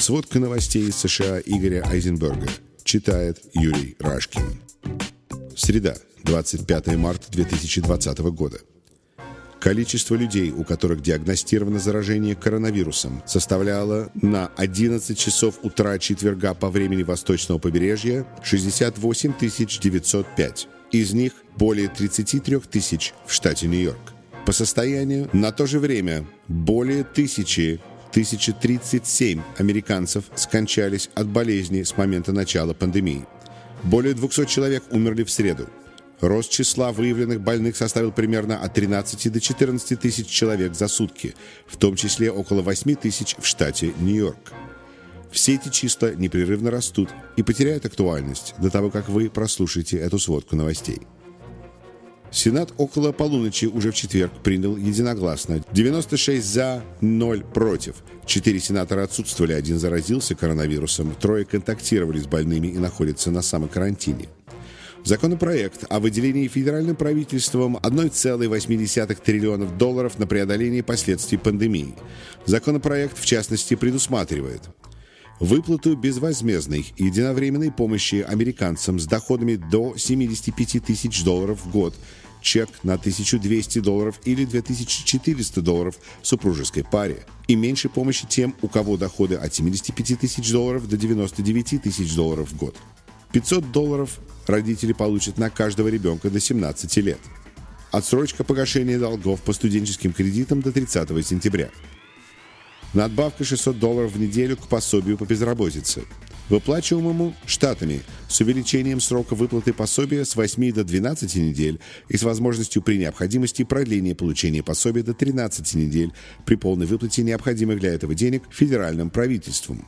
Сводка новостей из США Игоря Айзенберга. Читает Юрий Рашкин. Среда, 25 марта 2020 года. Количество людей, у которых диагностировано заражение коронавирусом, составляло на 11 часов утра четверга по времени восточного побережья 68 905. Из них более 33 тысяч в штате Нью-Йорк. По состоянию на то же время более тысячи 1037 американцев скончались от болезни с момента начала пандемии. Более 200 человек умерли в среду. Рост числа выявленных больных составил примерно от 13 до 14 тысяч человек за сутки, в том числе около 8 тысяч в штате Нью-Йорк. Все эти числа непрерывно растут и потеряют актуальность до того, как вы прослушаете эту сводку новостей. Сенат около полуночи уже в четверг принял единогласно 96 за, 0 против. Четыре сенатора отсутствовали, один заразился коронавирусом, трое контактировали с больными и находятся на самокарантине. Законопроект о выделении федеральным правительством 1,8 триллионов долларов на преодоление последствий пандемии. Законопроект, в частности, предусматривает выплату безвозмездной единовременной помощи американцам с доходами до 75 тысяч долларов в год, чек на 1200 долларов или 2400 долларов супружеской паре, и меньше помощи тем, у кого доходы от 75 тысяч долларов до 99 тысяч долларов в год. 500 долларов родители получат на каждого ребенка до 17 лет. Отсрочка погашения долгов по студенческим кредитам до 30 сентября. Надбавка 600 долларов в неделю к пособию по безработице. Выплачиваемому штатами с увеличением срока выплаты пособия с 8 до 12 недель и с возможностью при необходимости продления получения пособия до 13 недель при полной выплате необходимых для этого денег федеральным правительством.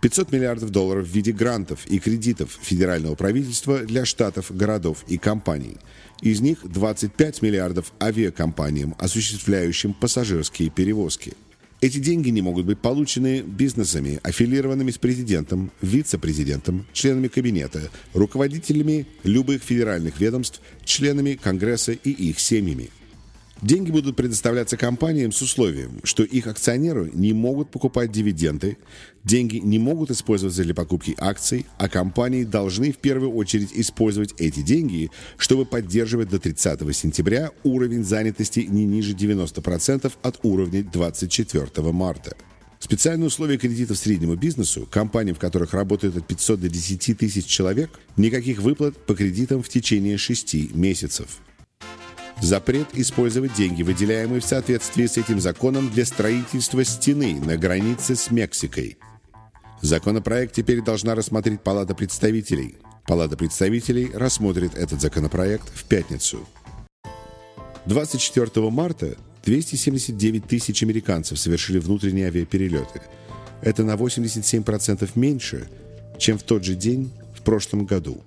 500 миллиардов долларов в виде грантов и кредитов федерального правительства для штатов, городов и компаний. Из них 25 миллиардов авиакомпаниям, осуществляющим пассажирские перевозки – эти деньги не могут быть получены бизнесами, аффилированными с президентом, вице-президентом, членами кабинета, руководителями любых федеральных ведомств, членами Конгресса и их семьями. Деньги будут предоставляться компаниям с условием, что их акционеры не могут покупать дивиденды, деньги не могут использоваться для покупки акций, а компании должны в первую очередь использовать эти деньги, чтобы поддерживать до 30 сентября уровень занятости не ниже 90% от уровня 24 марта. Специальные условия кредитов среднему бизнесу, компаниям, в которых работают от 500 до 10 тысяч человек, никаких выплат по кредитам в течение 6 месяцев. Запрет использовать деньги, выделяемые в соответствии с этим законом для строительства стены на границе с Мексикой. Законопроект теперь должна рассмотреть Палата представителей. Палата представителей рассмотрит этот законопроект в пятницу. 24 марта 279 тысяч американцев совершили внутренние авиаперелеты. Это на 87% меньше, чем в тот же день в прошлом году.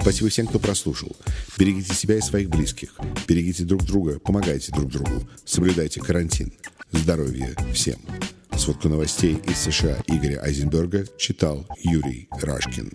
Спасибо всем, кто прослушал. Берегите себя и своих близких. Берегите друг друга, помогайте друг другу. Соблюдайте карантин. Здоровья всем. Сводку новостей из США Игоря Айзенберга читал Юрий Рашкин.